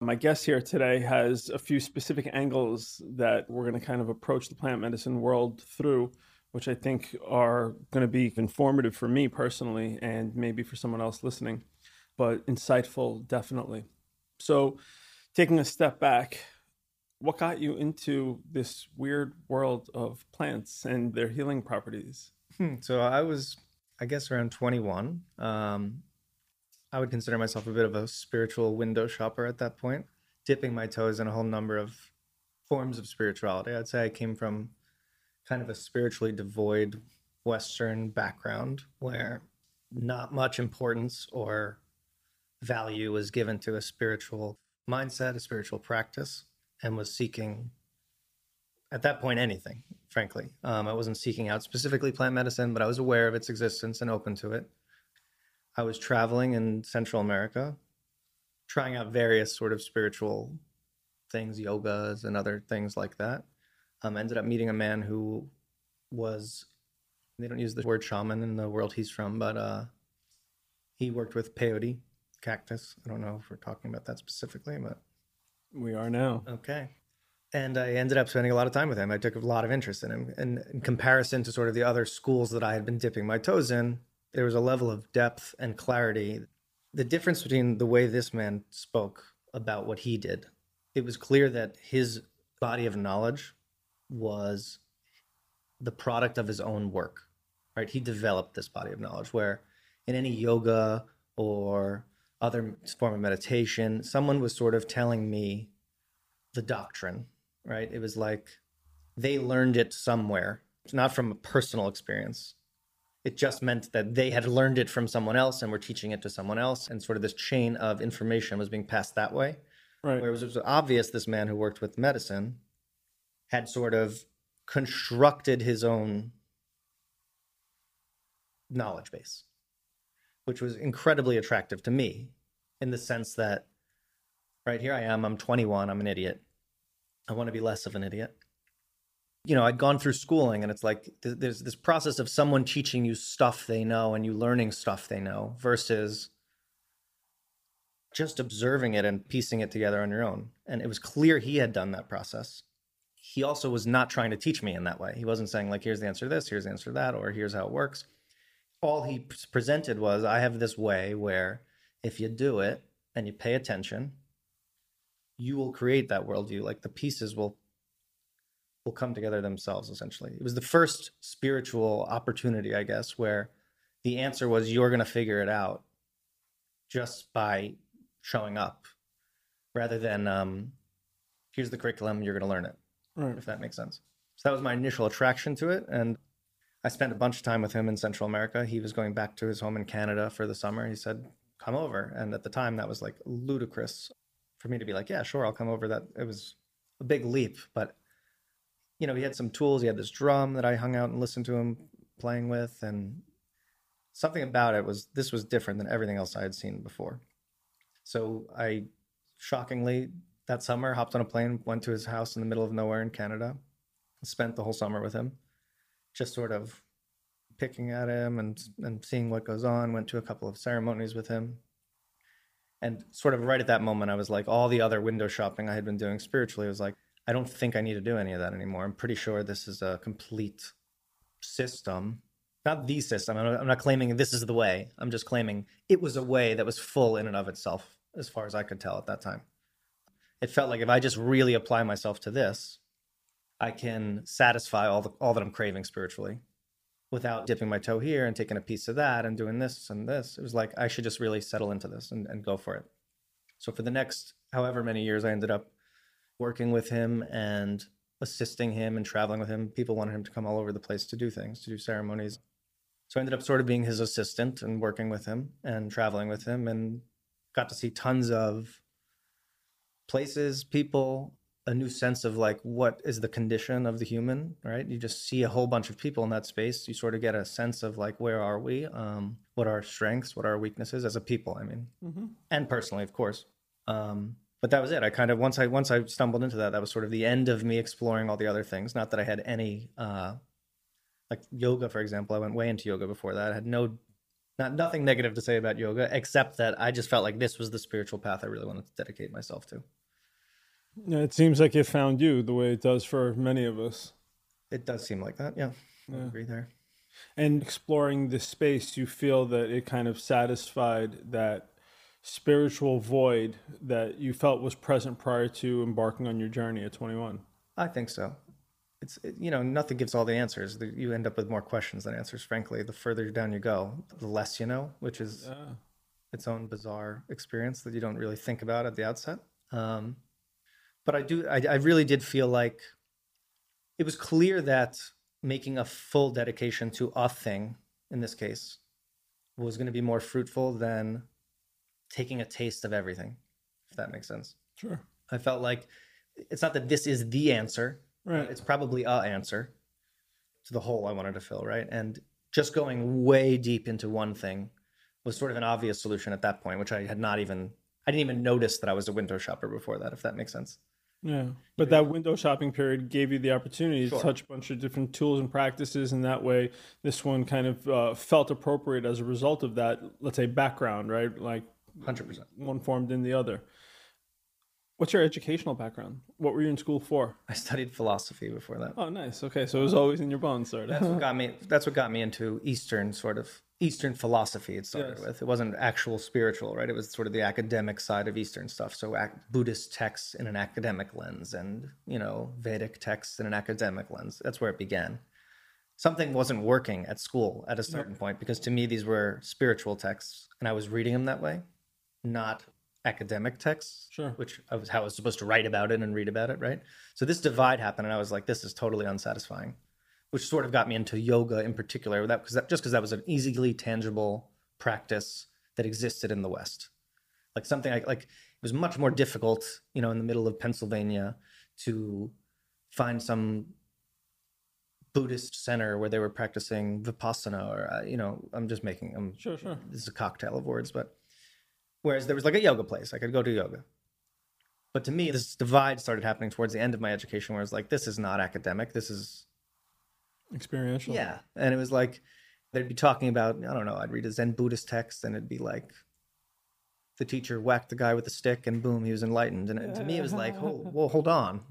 My guest here today has a few specific angles that we're going to kind of approach the plant medicine world through, which I think are going to be informative for me personally and maybe for someone else listening, but insightful definitely. So, taking a step back, what got you into this weird world of plants and their healing properties? Hmm, so I was, I guess, around 21. Um, I would consider myself a bit of a spiritual window shopper at that point, dipping my toes in a whole number of forms of spirituality. I'd say I came from kind of a spiritually devoid Western background where not much importance or value was given to a spiritual mindset, a spiritual practice, and was seeking, at that point, anything, frankly. Um, I wasn't seeking out specifically plant medicine, but I was aware of its existence and open to it. I was traveling in Central America, trying out various sort of spiritual things, yogas and other things like that. Um, ended up meeting a man who was, they don't use the word shaman in the world he's from, but uh, he worked with peyote cactus. I don't know if we're talking about that specifically, but we are now. Okay. And I ended up spending a lot of time with him. I took a lot of interest in him. And in comparison to sort of the other schools that I had been dipping my toes in, there was a level of depth and clarity. The difference between the way this man spoke about what he did, it was clear that his body of knowledge was the product of his own work, right? He developed this body of knowledge where in any yoga or other form of meditation, someone was sort of telling me the doctrine, right? It was like they learned it somewhere, not from a personal experience. It just meant that they had learned it from someone else and were teaching it to someone else, and sort of this chain of information was being passed that way. Right. Where it was, it was obvious this man who worked with medicine had sort of constructed his own knowledge base which was incredibly attractive to me in the sense that, right here I am, I'm 21, I'm an idiot. I want to be less of an idiot. You know, I'd gone through schooling and it's like th- there's this process of someone teaching you stuff they know and you learning stuff they know versus just observing it and piecing it together on your own. And it was clear he had done that process. He also was not trying to teach me in that way. He wasn't saying, like, here's the answer to this, here's the answer to that, or here's how it works all he presented was I have this way where if you do it and you pay attention, you will create that worldview. Like the pieces will will come together themselves essentially. It was the first spiritual opportunity, I guess, where the answer was you're going to figure it out just by showing up rather than um, here's the curriculum, you're going to learn it. Right. If that makes sense. So that was my initial attraction to it. And I spent a bunch of time with him in Central America. He was going back to his home in Canada for the summer. He said, "Come over." And at the time, that was like ludicrous for me to be like, "Yeah, sure, I'll come over." That it was a big leap, but you know, he had some tools. He had this drum that I hung out and listened to him playing with, and something about it was this was different than everything else I had seen before. So I, shockingly, that summer hopped on a plane, went to his house in the middle of nowhere in Canada, spent the whole summer with him just sort of picking at him and and seeing what goes on. Went to a couple of ceremonies with him, and sort of right at that moment, I was like, all the other window shopping I had been doing spiritually was like, I don't think I need to do any of that anymore. I'm pretty sure this is a complete system. Not the system. I'm not claiming this is the way. I'm just claiming it was a way that was full in and of itself, as far as I could tell at that time. It felt like if I just really apply myself to this, I can satisfy all the all that I'm craving spiritually without dipping my toe here and taking a piece of that and doing this and this. It was like I should just really settle into this and, and go for it. So for the next however many years I ended up working with him and assisting him and traveling with him. People wanted him to come all over the place to do things, to do ceremonies. So I ended up sort of being his assistant and working with him and traveling with him and got to see tons of places, people, a new sense of like what is the condition of the human right you just see a whole bunch of people in that space you sort of get a sense of like where are we um, what are our strengths what are our weaknesses as a people i mean mm-hmm. and personally of course um, but that was it i kind of once i once i stumbled into that that was sort of the end of me exploring all the other things not that i had any uh, like yoga for example i went way into yoga before that i had no Not nothing negative to say about yoga, except that I just felt like this was the spiritual path I really wanted to dedicate myself to. Yeah, it seems like it found you the way it does for many of us. It does seem like that. Yeah, I Yeah. agree there. And exploring this space, you feel that it kind of satisfied that spiritual void that you felt was present prior to embarking on your journey at 21. I think so. It's it, you know nothing gives all the answers. You end up with more questions than answers. Frankly, the further down you go, the less you know, which is Yeah. its own bizarre experience that you don't really think about at the outset. Um, but I do, I, I really did feel like it was clear that making a full dedication to a thing, in this case, was going to be more fruitful than taking a taste of everything, if that makes sense. Sure. I felt like it's not that this is the answer, Right. it's probably a answer to the hole I wanted to fill, right? And just going way deep into one thing was sort of an obvious solution at that point, which I had not even I didn't even notice that I was a window shopper before that, if that makes sense. Yeah. But that window shopping period gave you the opportunity Sure. to touch a bunch of different tools and practices. And that way, this one kind of uh, felt appropriate as a result of that, let's say, background, right? Like Hundred percent. one formed than the other. What's your educational background? What were you in school for? I studied philosophy before that. Oh, nice. Okay. So it was always in your bones, sort That's what got me that's what got me into Eastern sort of Eastern philosophy it started Yes. with. It wasn't actual spiritual, right? It was sort of the academic side of Eastern stuff. So Buddhist texts in an academic lens and, you know, Vedic texts in an academic lens. That's where it began. Something wasn't working at school at a certain point because to me these were spiritual texts and I was reading them that way, not academic texts, Sure. which I was how I was supposed to write about it and read about it, right? So this divide happened and I was like this is totally unsatisfying which sort of got me into yoga in particular. That because that, just because that was an easily tangible practice that existed in the West, like something like like it was much more difficult, you know, in the middle of Pennsylvania to find some Buddhist center where they were practicing vipassana, or uh, you know, I'm just making I'm Sure, sure. this is a cocktail of words, but whereas there was like a yoga place, I could go to yoga. But to me, this divide started happening towards the end of my education, where it's like, this is not academic. This is Experiential. yeah. And it was like they'd be talking about, I don't know, I'd read a Zen Buddhist text and it'd be like the teacher whacked the guy with a stick and boom, he was enlightened. And to me, it was like, hold, well, hold on.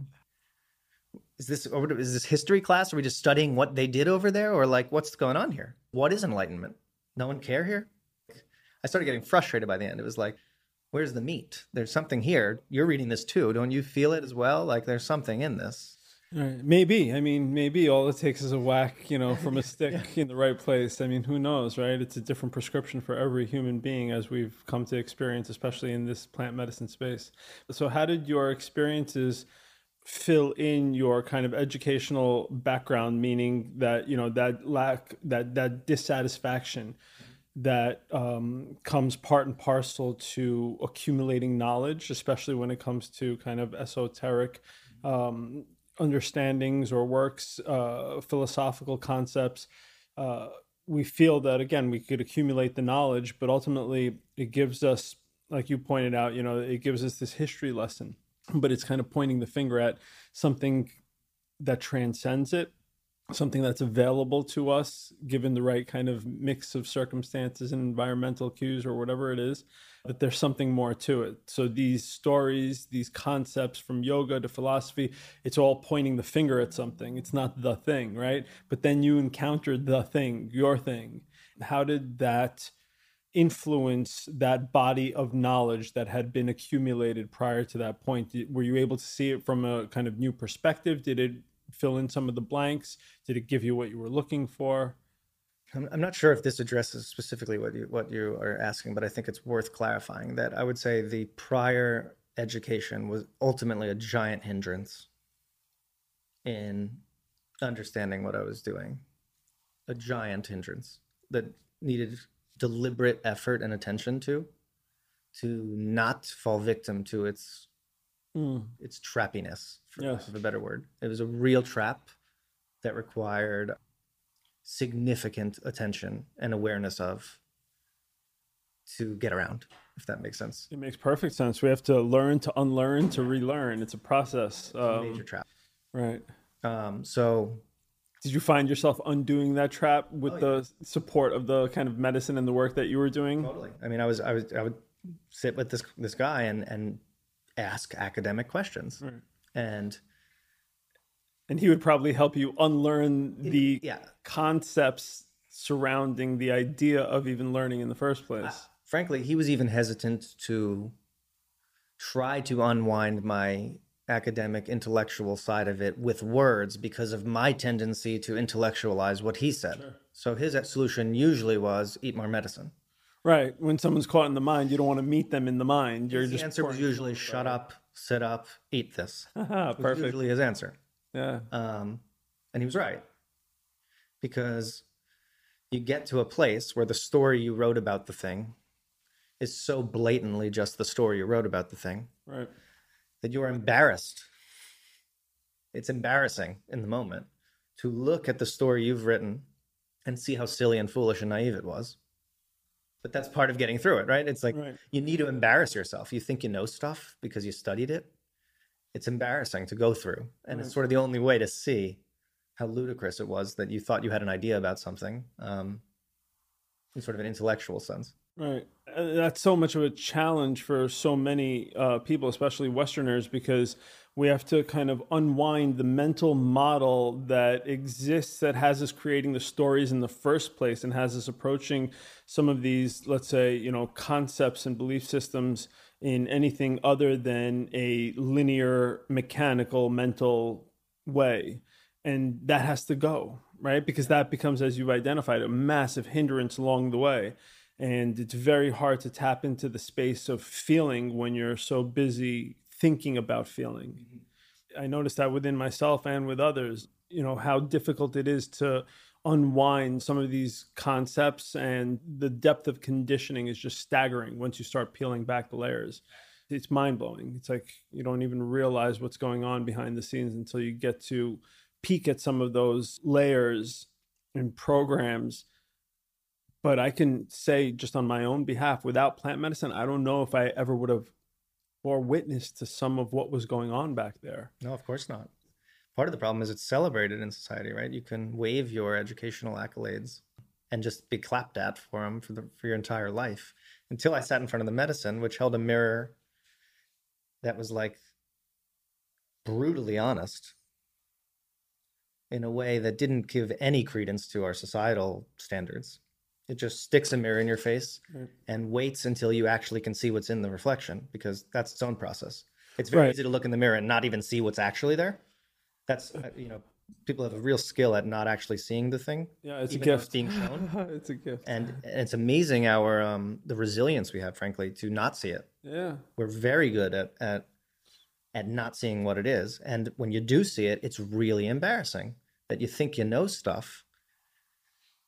Is this is this history class? Are we just studying what they did over there, or like what's going on here? What is enlightenment? No one care here. I started getting frustrated by the end. It was like, where's the meat? There's something here. You're reading this too. Don't you feel it as well? Like there's something in this. Right. Maybe. I mean, maybe all it takes is a whack, you know, from a stick in the right place. I mean, who knows, right? It's a different prescription for every human being as we've come to experience, especially in this plant medicine space. So, how did your experiences fill in your kind of educational background, meaning that, you know, that lack, that, that dissatisfaction? That um, comes part and parcel to accumulating knowledge, especially when it comes to kind of esoteric um, understandings or works, uh, philosophical concepts. Uh, we feel that again we could accumulate the knowledge, but ultimately it gives us, like you pointed out, you know, it gives us this history lesson, but it's kind of pointing the finger at something that transcends it something that's available to us given the right kind of mix of circumstances and environmental cues or whatever it is that there's something more to it. So these stories these concepts from yoga to philosophy it's all pointing the finger at something. It's not the thing right? But then you encountered the thing your thing. How did that influence that body of knowledge that had been accumulated prior to that point? Were you able to see it from a kind of new perspective? Did it fill in some of the blanks? Did it give you what you were looking for? I'm, not sure if this addresses specifically what you what you are asking, but I think it's worth clarifying that I would say the prior education was ultimately a giant hindrance in understanding what I was doing. A giant hindrance that needed deliberate effort and attention to to not fall victim to its Mm, its trappiness, for lack of a better word. It was a real trap that required significant attention and awareness of to get around, if that makes sense. it makes perfect sense. We have to learn to unlearn to relearn. It's a process. Um, Major trap. right. Um, so did you find yourself undoing that trap with Oh, the support of the kind of medicine and the work that you were doing? Totally. I mean, I was, I was, I would sit with this this guy and and ask academic questions, Right. and And he would probably help you unlearn the yeah, concepts surrounding the idea of even learning in the first place. Uh, frankly, he was even hesitant to try to unwind my academic intellectual side of it with words because of my tendency to intellectualize what he said. So his solution usually was eat more medicine. Right. When someone's caught in the mind, you don't want to meet them in the mind. You're The just answer was usually shut up, sit up, eat this. Haha, perfect. Usually his answer. Yeah. Um, and he was right. Because you get to a place where the story you wrote about the thing is so blatantly just the story you wrote about the thing Right. that you are embarrassed. It's embarrassing in the moment to look at the story you've written and see how silly and foolish and naive it was. But that's part of getting through it, right? It's like Right. you need to embarrass yourself. You think you know stuff because you studied it. It's embarrassing to go through. And it's sort of the only way to see how ludicrous it was that you thought you had an idea about something um, in sort of an intellectual sense. Right. Uh, That's so much of a challenge for so many uh, people, especially Westerners, because we have to kind of unwind the mental model that exists that has us creating the stories in the first place and has us approaching some of these, let's say, you know, concepts and belief systems in anything other than a linear, mechanical, mental way. And that has to go, right? Because that becomes, as you've identified, a massive hindrance along the way and it's very hard to tap into the space of feeling when you're so busy thinking about feeling. Mm-hmm. I noticed that within myself and with others you know how difficult it is to unwind some of these concepts and the depth of conditioning is just staggering once you start peeling back the layers. It's mind-blowing. It's like you don't even realize what's going on behind the scenes until you get to peek at some of those layers and programs. But I can say just on my own behalf, without plant medicine, I don't know if I ever would have or witness to some of what was going on back there. No, of course not. Part of the problem is it's celebrated in society, right? You can wave your educational accolades and just be clapped at for them for, the, for your entire life. Until I sat in front of the medicine, which held a mirror that was like brutally honest in a way that didn't give any credence to our societal standards. It just sticks a mirror in your face Right. and waits until you actually can see what's in the reflection because that's its own process. It's very Right. easy to look in the mirror and not even see what's actually there. That's uh, you know, people have a real skill at not actually seeing the thing, Yeah, it's a gift. it's being shown. it's a gift. And, and it's amazing our um, the resilience we have, frankly, to not see it. yeah, We're very good at at at not seeing what it is, and when you do see it, it's really embarrassing that you think you know stuff.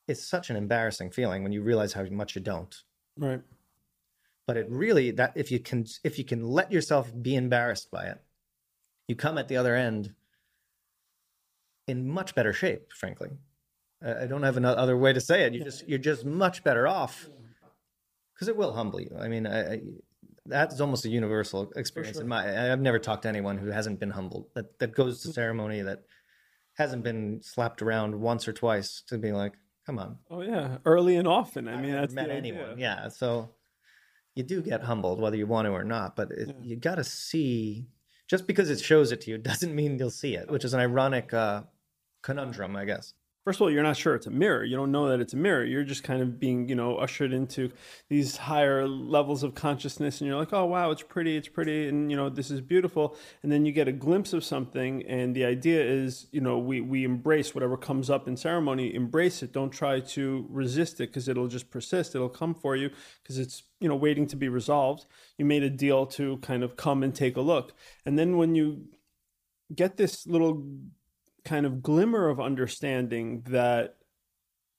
It's such an embarrassing feeling when you realize how much you don't. right. but it really that if you can if you can let yourself be embarrassed by it you come at the other end in much better shape frankly. I don't have another way to say it. You just you're just much better off because it will humble you. I mean I, I, that's almost a universal experience in my I- i've never talked to anyone who hasn't been humbled that that goes to mm. ceremony that hasn't been slapped around once or twice to be like come on Oh yeah, early and often. I mean, I've that's met the anyone. Yeah. So you do get humbled whether you want to or not, but it, you got to see just because it shows it to you doesn't mean you'll see it, which is an ironic uh, conundrum, I guess. First of all, you're not sure it's a mirror. You don't know that it's a mirror. You're just kind of being, you know, ushered into these higher levels of consciousness, and you're like, oh wow, it's pretty, it's pretty, and you know, this is beautiful. And then you get a glimpse of something, and the idea is, you know, we we embrace whatever comes up in ceremony. Embrace it. Don't try to resist it because it'll just persist. It'll come for you because it's you know waiting to be resolved. You made a deal to kind of come and take a look, and then when you get this little kind of glimmer of understanding that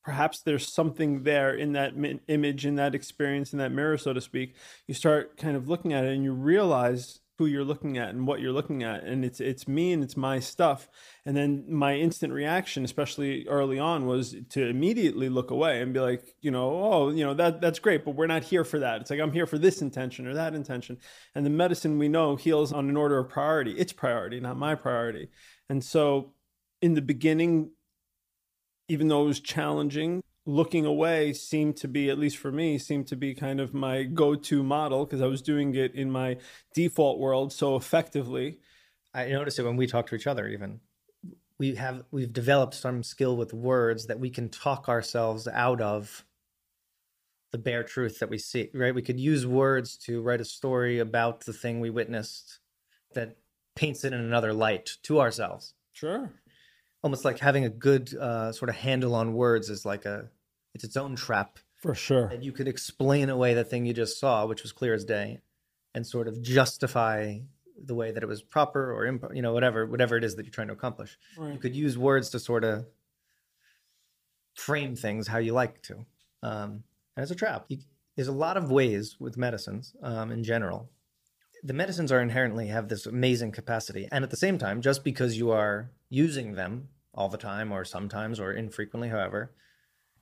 perhaps there's something there in that image in that experience in that mirror so to speak. You start kind of looking at it and you realize who you're looking at and what you're looking at and it's it's me and it's my stuff. And then my instant reaction especially early on was to immediately look away and be like you know oh you know that that's great but we're not here for that. It's like i'm here for this intention or that intention. And the medicine we know heals on an order of priority. It's priority not my priority. And so in the beginning even though it was challenging, looking away seemed to be, at least for me, seemed to be kind of my go to model because I was doing it in my default world so effectively. I noticed it when we talk to each other, even. We have we've developed some skill with words that we can talk ourselves out of the bare truth that we see, right? We could use words to write a story about the thing we witnessed that paints it in another light to ourselves. Sure. Almost like having a good uh, sort of handle on words is like a it's its own trap. For sure. And you could explain away the thing you just saw, which was clear as day, and sort of justify the way that it was proper or imp- you know whatever whatever it is that you're trying to accomplish. Right. You could use words to sort of frame things how you like to, um, and it's a trap. You, there's a lot of ways with medicines um, in general. The medicines are inherently have this amazing capacity, and at the same time, just because you are using them all the time or sometimes or infrequently, however,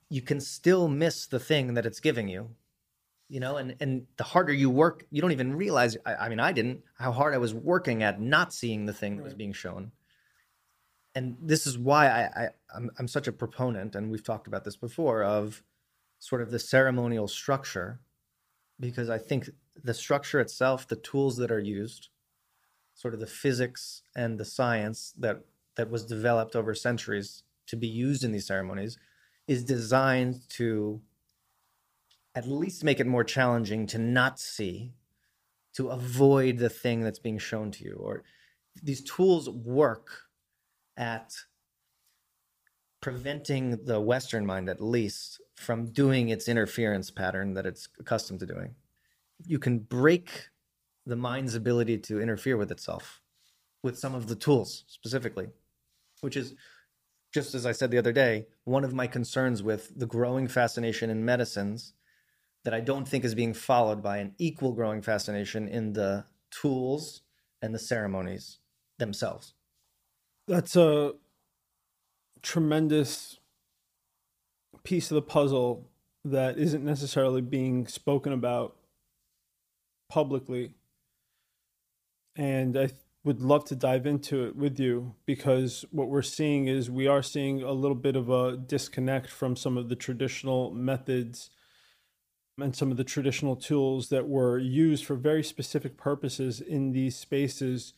you can still miss the thing that it's giving you you know? And and the harder you work you don't even realize i, I mean i didn't how hard i was working at not seeing the thing that was being shown. And this is why I, I I'm, I'm such a proponent and we've talked about this before of sort of the ceremonial structure because i think the structure itself the tools that are used sort of the physics and the science that that was developed over centuries to be used in these ceremonies is designed to at least make it more challenging to not see, to avoid the thing that's being shown to you. Or these tools work at preventing the Western mind, at least, from doing its interference pattern that it's accustomed to doing. You can break the mind's ability to interfere with itself with some of the tools specifically, which is just as I said the other day, one of my concerns with the growing fascination in medicines that I don't think is being followed by an equal growing fascination in the tools and the ceremonies themselves. That's a tremendous piece of the puzzle that isn't necessarily being spoken about publicly. And I would love to dive into it with you because what we're seeing is we are seeing a little bit of a disconnect from some of the traditional methods and some of the traditional tools that were used for very specific purposes in these spaces.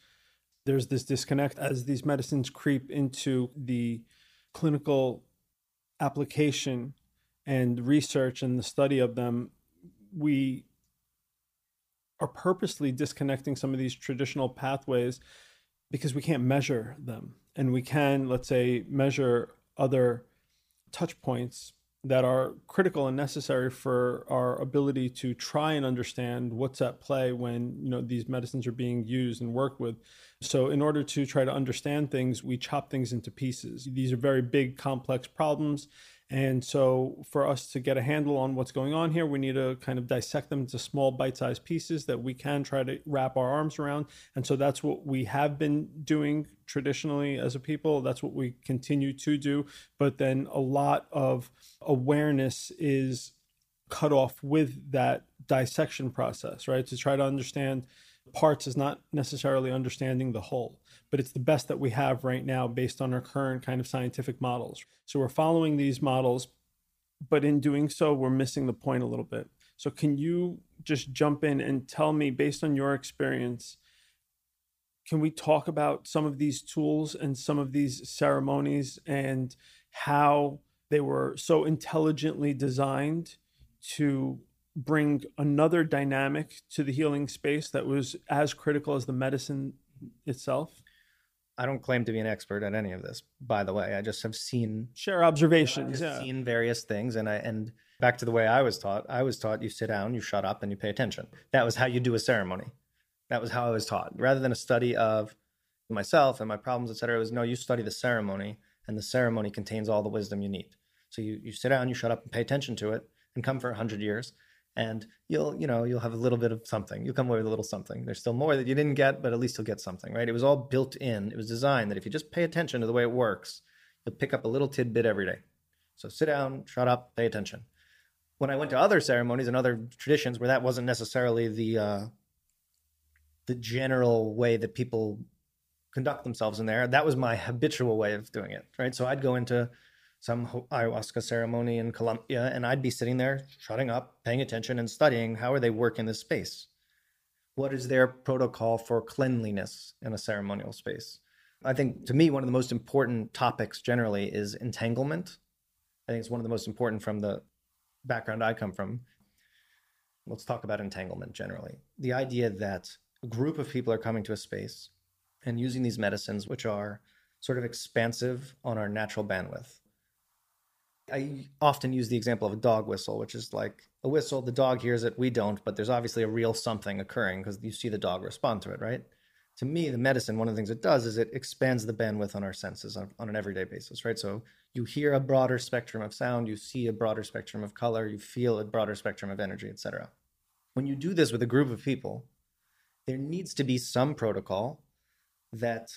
There's this disconnect as these medicines creep into the clinical application and research and the study of them. We are purposely disconnecting some of these traditional pathways because we can't measure them. And we can, let's say, measure other touch points that are critical and necessary for our ability to try and understand what's at play when you know these medicines are being used and worked with so in order to try to understand things we chop things into pieces these are very big complex problems and so, for us to get a handle on what's going on here, we need to kind of dissect them into small bite sized pieces that we can try to wrap our arms around. And so, that's what we have been doing traditionally as a people. That's what we continue to do. But then, a lot of awareness is cut off with that dissection process, right? To try to understand parts is not necessarily understanding the whole but it's the best that we have right now based on our current kind of scientific models. So we're following these models, but in doing so, we're missing the point a little bit. So, can you just jump in and tell me, based on your experience, can we talk about some of these tools and some of these ceremonies and how they were so intelligently designed to bring another dynamic to the healing space that was as critical as the medicine itself? I don't claim to be an expert at any of this, by the way. I just have seen share observations. yeah. Seen various things, and I and back to the way I was taught. I was taught you sit down, you shut up, and you pay attention. That was how you do a ceremony. That was how I was taught. Rather than a study of myself and my problems, etc., it was no. You study the ceremony, and the ceremony contains all the wisdom you need. So you you sit down, you shut up, and pay attention to it, and come for a hundred years, and you'll you know you'll have a little bit of something. You'll come away with a little something. There's still more that you didn't get but at least you'll get something right? It was all built in. It was designed that if you just pay attention to the way it works you'll pick up a little tidbit every day. So sit down shut up pay attention. When i went to other ceremonies and other traditions where that wasn't necessarily the uh, the general way that people conduct themselves in there that was my habitual way of doing it right? So i'd go into some ayahuasca ceremony in Colombia, and I'd be sitting there shutting up, paying attention, and studying how are they working this space? What is their protocol for cleanliness in a ceremonial space? I think to me, one of the most important topics generally is entanglement. I think it's one of the most important from the background I come from. Let's talk about entanglement generally. The idea that a group of people are coming to a space and using these medicines, which are sort of expansive on our natural bandwidth. I often use the example of a dog whistle, which is like a whistle, the dog hears it, we don't, but there's obviously a real something occurring because you see the dog respond to it, right? To me, the medicine, one of the things it does is it expands the bandwidth on our senses on, on an everyday basis, right? So you hear a broader spectrum of sound, you see a broader spectrum of color, you feel a broader spectrum of energy, etc. When you do this with a group of people, there needs to be some protocol that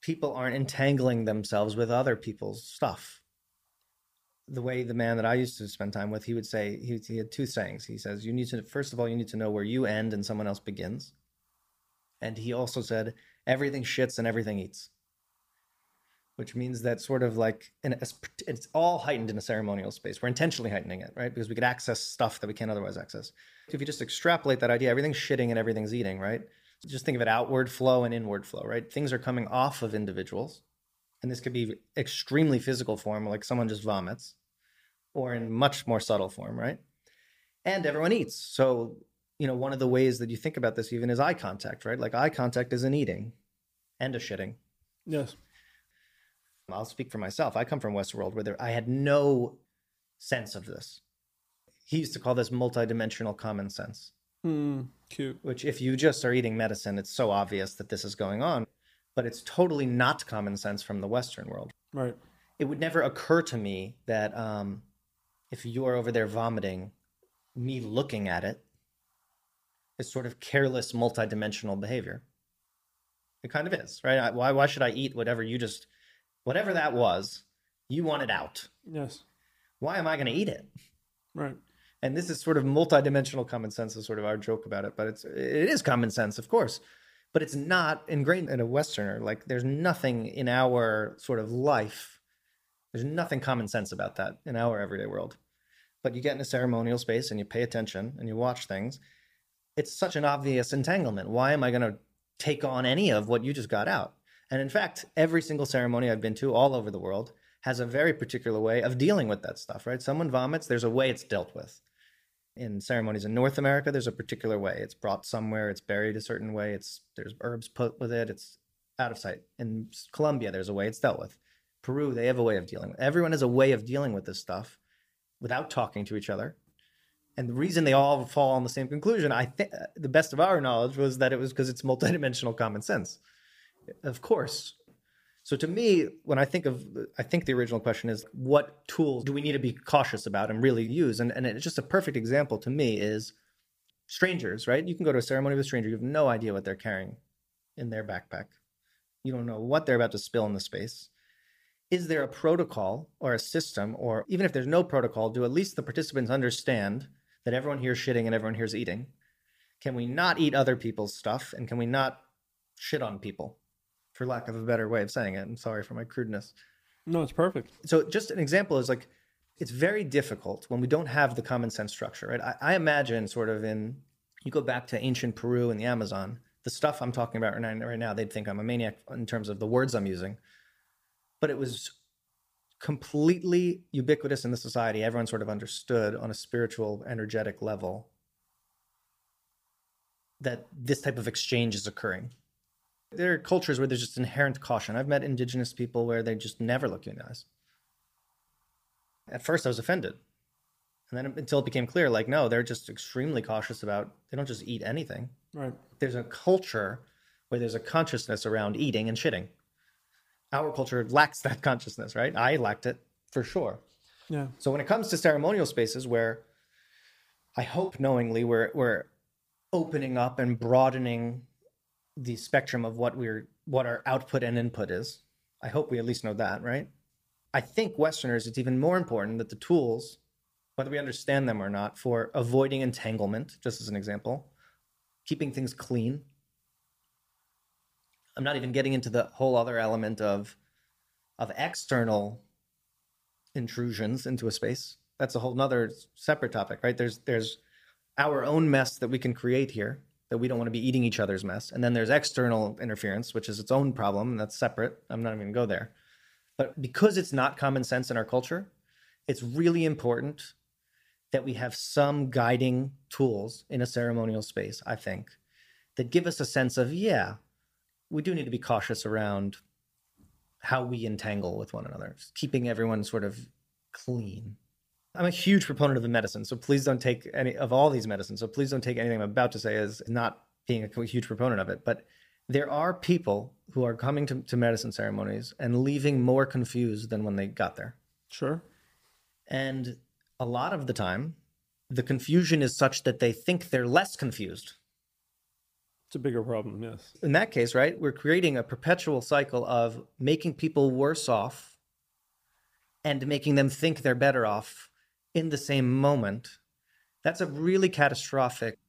people aren't entangling themselves with other people's stuff. The way the man that I used to spend time with, he would say, he, he had two sayings. He says, You need to, first of all, you need to know where you end and someone else begins. And he also said, Everything shits and everything eats, which means that sort of like, it's all heightened in a ceremonial space. We're intentionally heightening it, right? Because we could access stuff that we can't otherwise access. If you just extrapolate that idea, everything's shitting and everything's eating, right? just think of it outward flow and inward flow, right? Things are coming off of individuals. And this could be extremely physical form, like someone just vomits, or in much more subtle form, right? And everyone eats. So, you know, one of the ways that you think about this even is eye contact, right? Like eye contact is an eating and a shitting. Yes. I'll speak for myself. I come from Westworld where there, I had no sense of this. He used to call this multidimensional common sense. Hmm, cute. Which, if you just are eating medicine, it's so obvious that this is going on, but it's totally not common sense from the Western world. Right. It would never occur to me that um, if you're over there vomiting, me looking at it is sort of careless, multidimensional behavior. It kind of is, right? Why, why should I eat whatever you just, whatever that was, you want it out? Yes. Why am I going to eat it? Right and this is sort of multidimensional common sense is sort of our joke about it but it's it is common sense of course but it's not ingrained in a westerner like there's nothing in our sort of life there's nothing common sense about that in our everyday world but you get in a ceremonial space and you pay attention and you watch things it's such an obvious entanglement why am i going to take on any of what you just got out and in fact every single ceremony i've been to all over the world has a very particular way of dealing with that stuff right someone vomits there's a way it's dealt with in ceremonies in North America, there's a particular way. It's brought somewhere, it's buried a certain way, it's there's herbs put with it, it's out of sight. In Colombia, there's a way it's dealt with. Peru, they have a way of dealing with. Everyone has a way of dealing with this stuff without talking to each other. And the reason they all fall on the same conclusion, I think, the best of our knowledge, was that it was because it's multidimensional common sense. Of course, so to me, when I think of, I think the original question is, what tools do we need to be cautious about and really use? And, and it's just a perfect example to me is strangers, right? You can go to a ceremony with a stranger, you have no idea what they're carrying in their backpack. You don't know what they're about to spill in the space. Is there a protocol or a system, or even if there's no protocol, do at least the participants understand that everyone here's shitting and everyone here's eating? Can we not eat other people's stuff and can we not shit on people? for lack of a better way of saying it. I'm sorry for my crudeness. No, it's perfect. So, just an example is like it's very difficult when we don't have the common sense structure, right? I, I imagine sort of in you go back to ancient Peru and the Amazon, the stuff I'm talking about right now, right now, they'd think I'm a maniac in terms of the words I'm using, but it was completely ubiquitous in the society. Everyone sort of understood on a spiritual, energetic level that this type of exchange is occurring. There are cultures where there's just inherent caution. I've met indigenous people where they just never look you in the eyes. At first, I was offended. And then until it became clear, like, no, they're just extremely cautious about, they don't just eat anything. Right. There's a culture where there's a consciousness around eating and shitting. Our culture lacks that consciousness, right? I lacked it for sure. Yeah. So when it comes to ceremonial spaces where I hope knowingly we're, we're opening up and broadening the spectrum of what we're what our output and input is. I hope we at least know that, right? I think Westerners, it's even more important that the tools, whether we understand them or not, for avoiding entanglement, just as an example, keeping things clean. I'm not even getting into the whole other element of of external intrusions into a space. That's a whole nother separate topic, right? There's there's our own mess that we can create here that we don't want to be eating each other's mess. And then there's external interference, which is its own problem, and that's separate. I'm not even gonna go there. But because it's not common sense in our culture, it's really important that we have some guiding tools in a ceremonial space, I think, that give us a sense of, yeah, we do need to be cautious around how we entangle with one another, keeping everyone sort of clean. I'm a huge proponent of the medicine, so please don't take any of all these medicines. So please don't take anything I'm about to say as not being a huge proponent of it. But there are people who are coming to, to medicine ceremonies and leaving more confused than when they got there. Sure. And a lot of the time, the confusion is such that they think they're less confused. It's a bigger problem, yes. In that case, right, we're creating a perpetual cycle of making people worse off and making them think they're better off in the same moment. That's a really catastrophic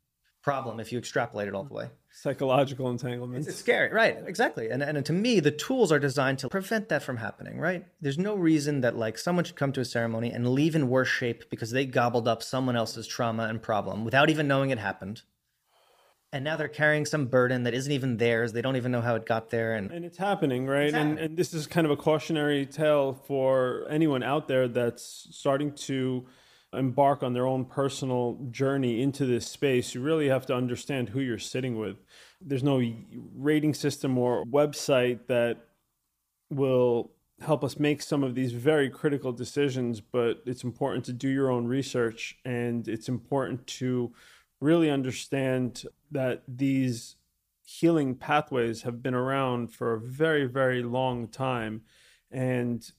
problem if you extrapolate it all the way. Psychological entanglement. It's scary, right? Exactly. And and to me, the tools are designed to prevent that from happening, right? There's no reason that like someone should come to a ceremony and leave in worse shape because they gobbled up someone else's trauma and problem without even knowing it happened. And now they're carrying some burden that isn't even theirs. They don't even know how it got there. And, and it's happening, right? And, and this is kind of a cautionary tale for anyone out there that's starting to embark on their own personal journey into this space, you really have to understand who you're sitting with. There's no rating system or website that will help us make some of these very critical decisions, but it's important to do your own research and it's important to really understand that these healing pathways have been around for a very, very long time. And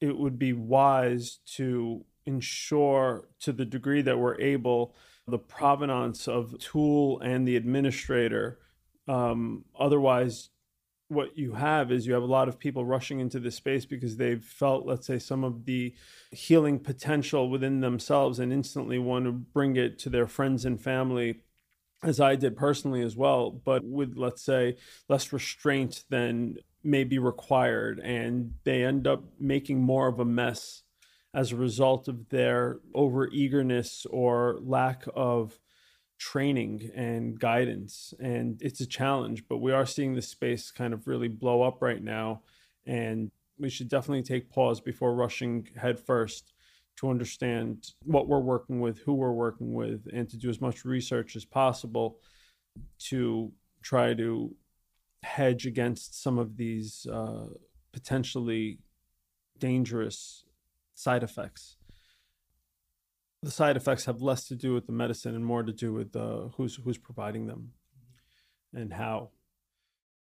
it would be wise to ensure to the degree that we're able the provenance of tool and the administrator. Um, otherwise, what you have is you have a lot of people rushing into this space because they've felt, let's say, some of the healing potential within themselves and instantly want to bring it to their friends and family, as I did personally as well, but with, let's say, less restraint than may be required. And they end up making more of a mess as a result of their over eagerness or lack of training and guidance. And it's a challenge, but we are seeing the space kind of really blow up right now. And we should definitely take pause before rushing headfirst to understand what we're working with, who we're working with, and to do as much research as possible to try to hedge against some of these uh, potentially dangerous side effects. The side effects have less to do with the medicine and more to do with uh, who's who's providing them and how.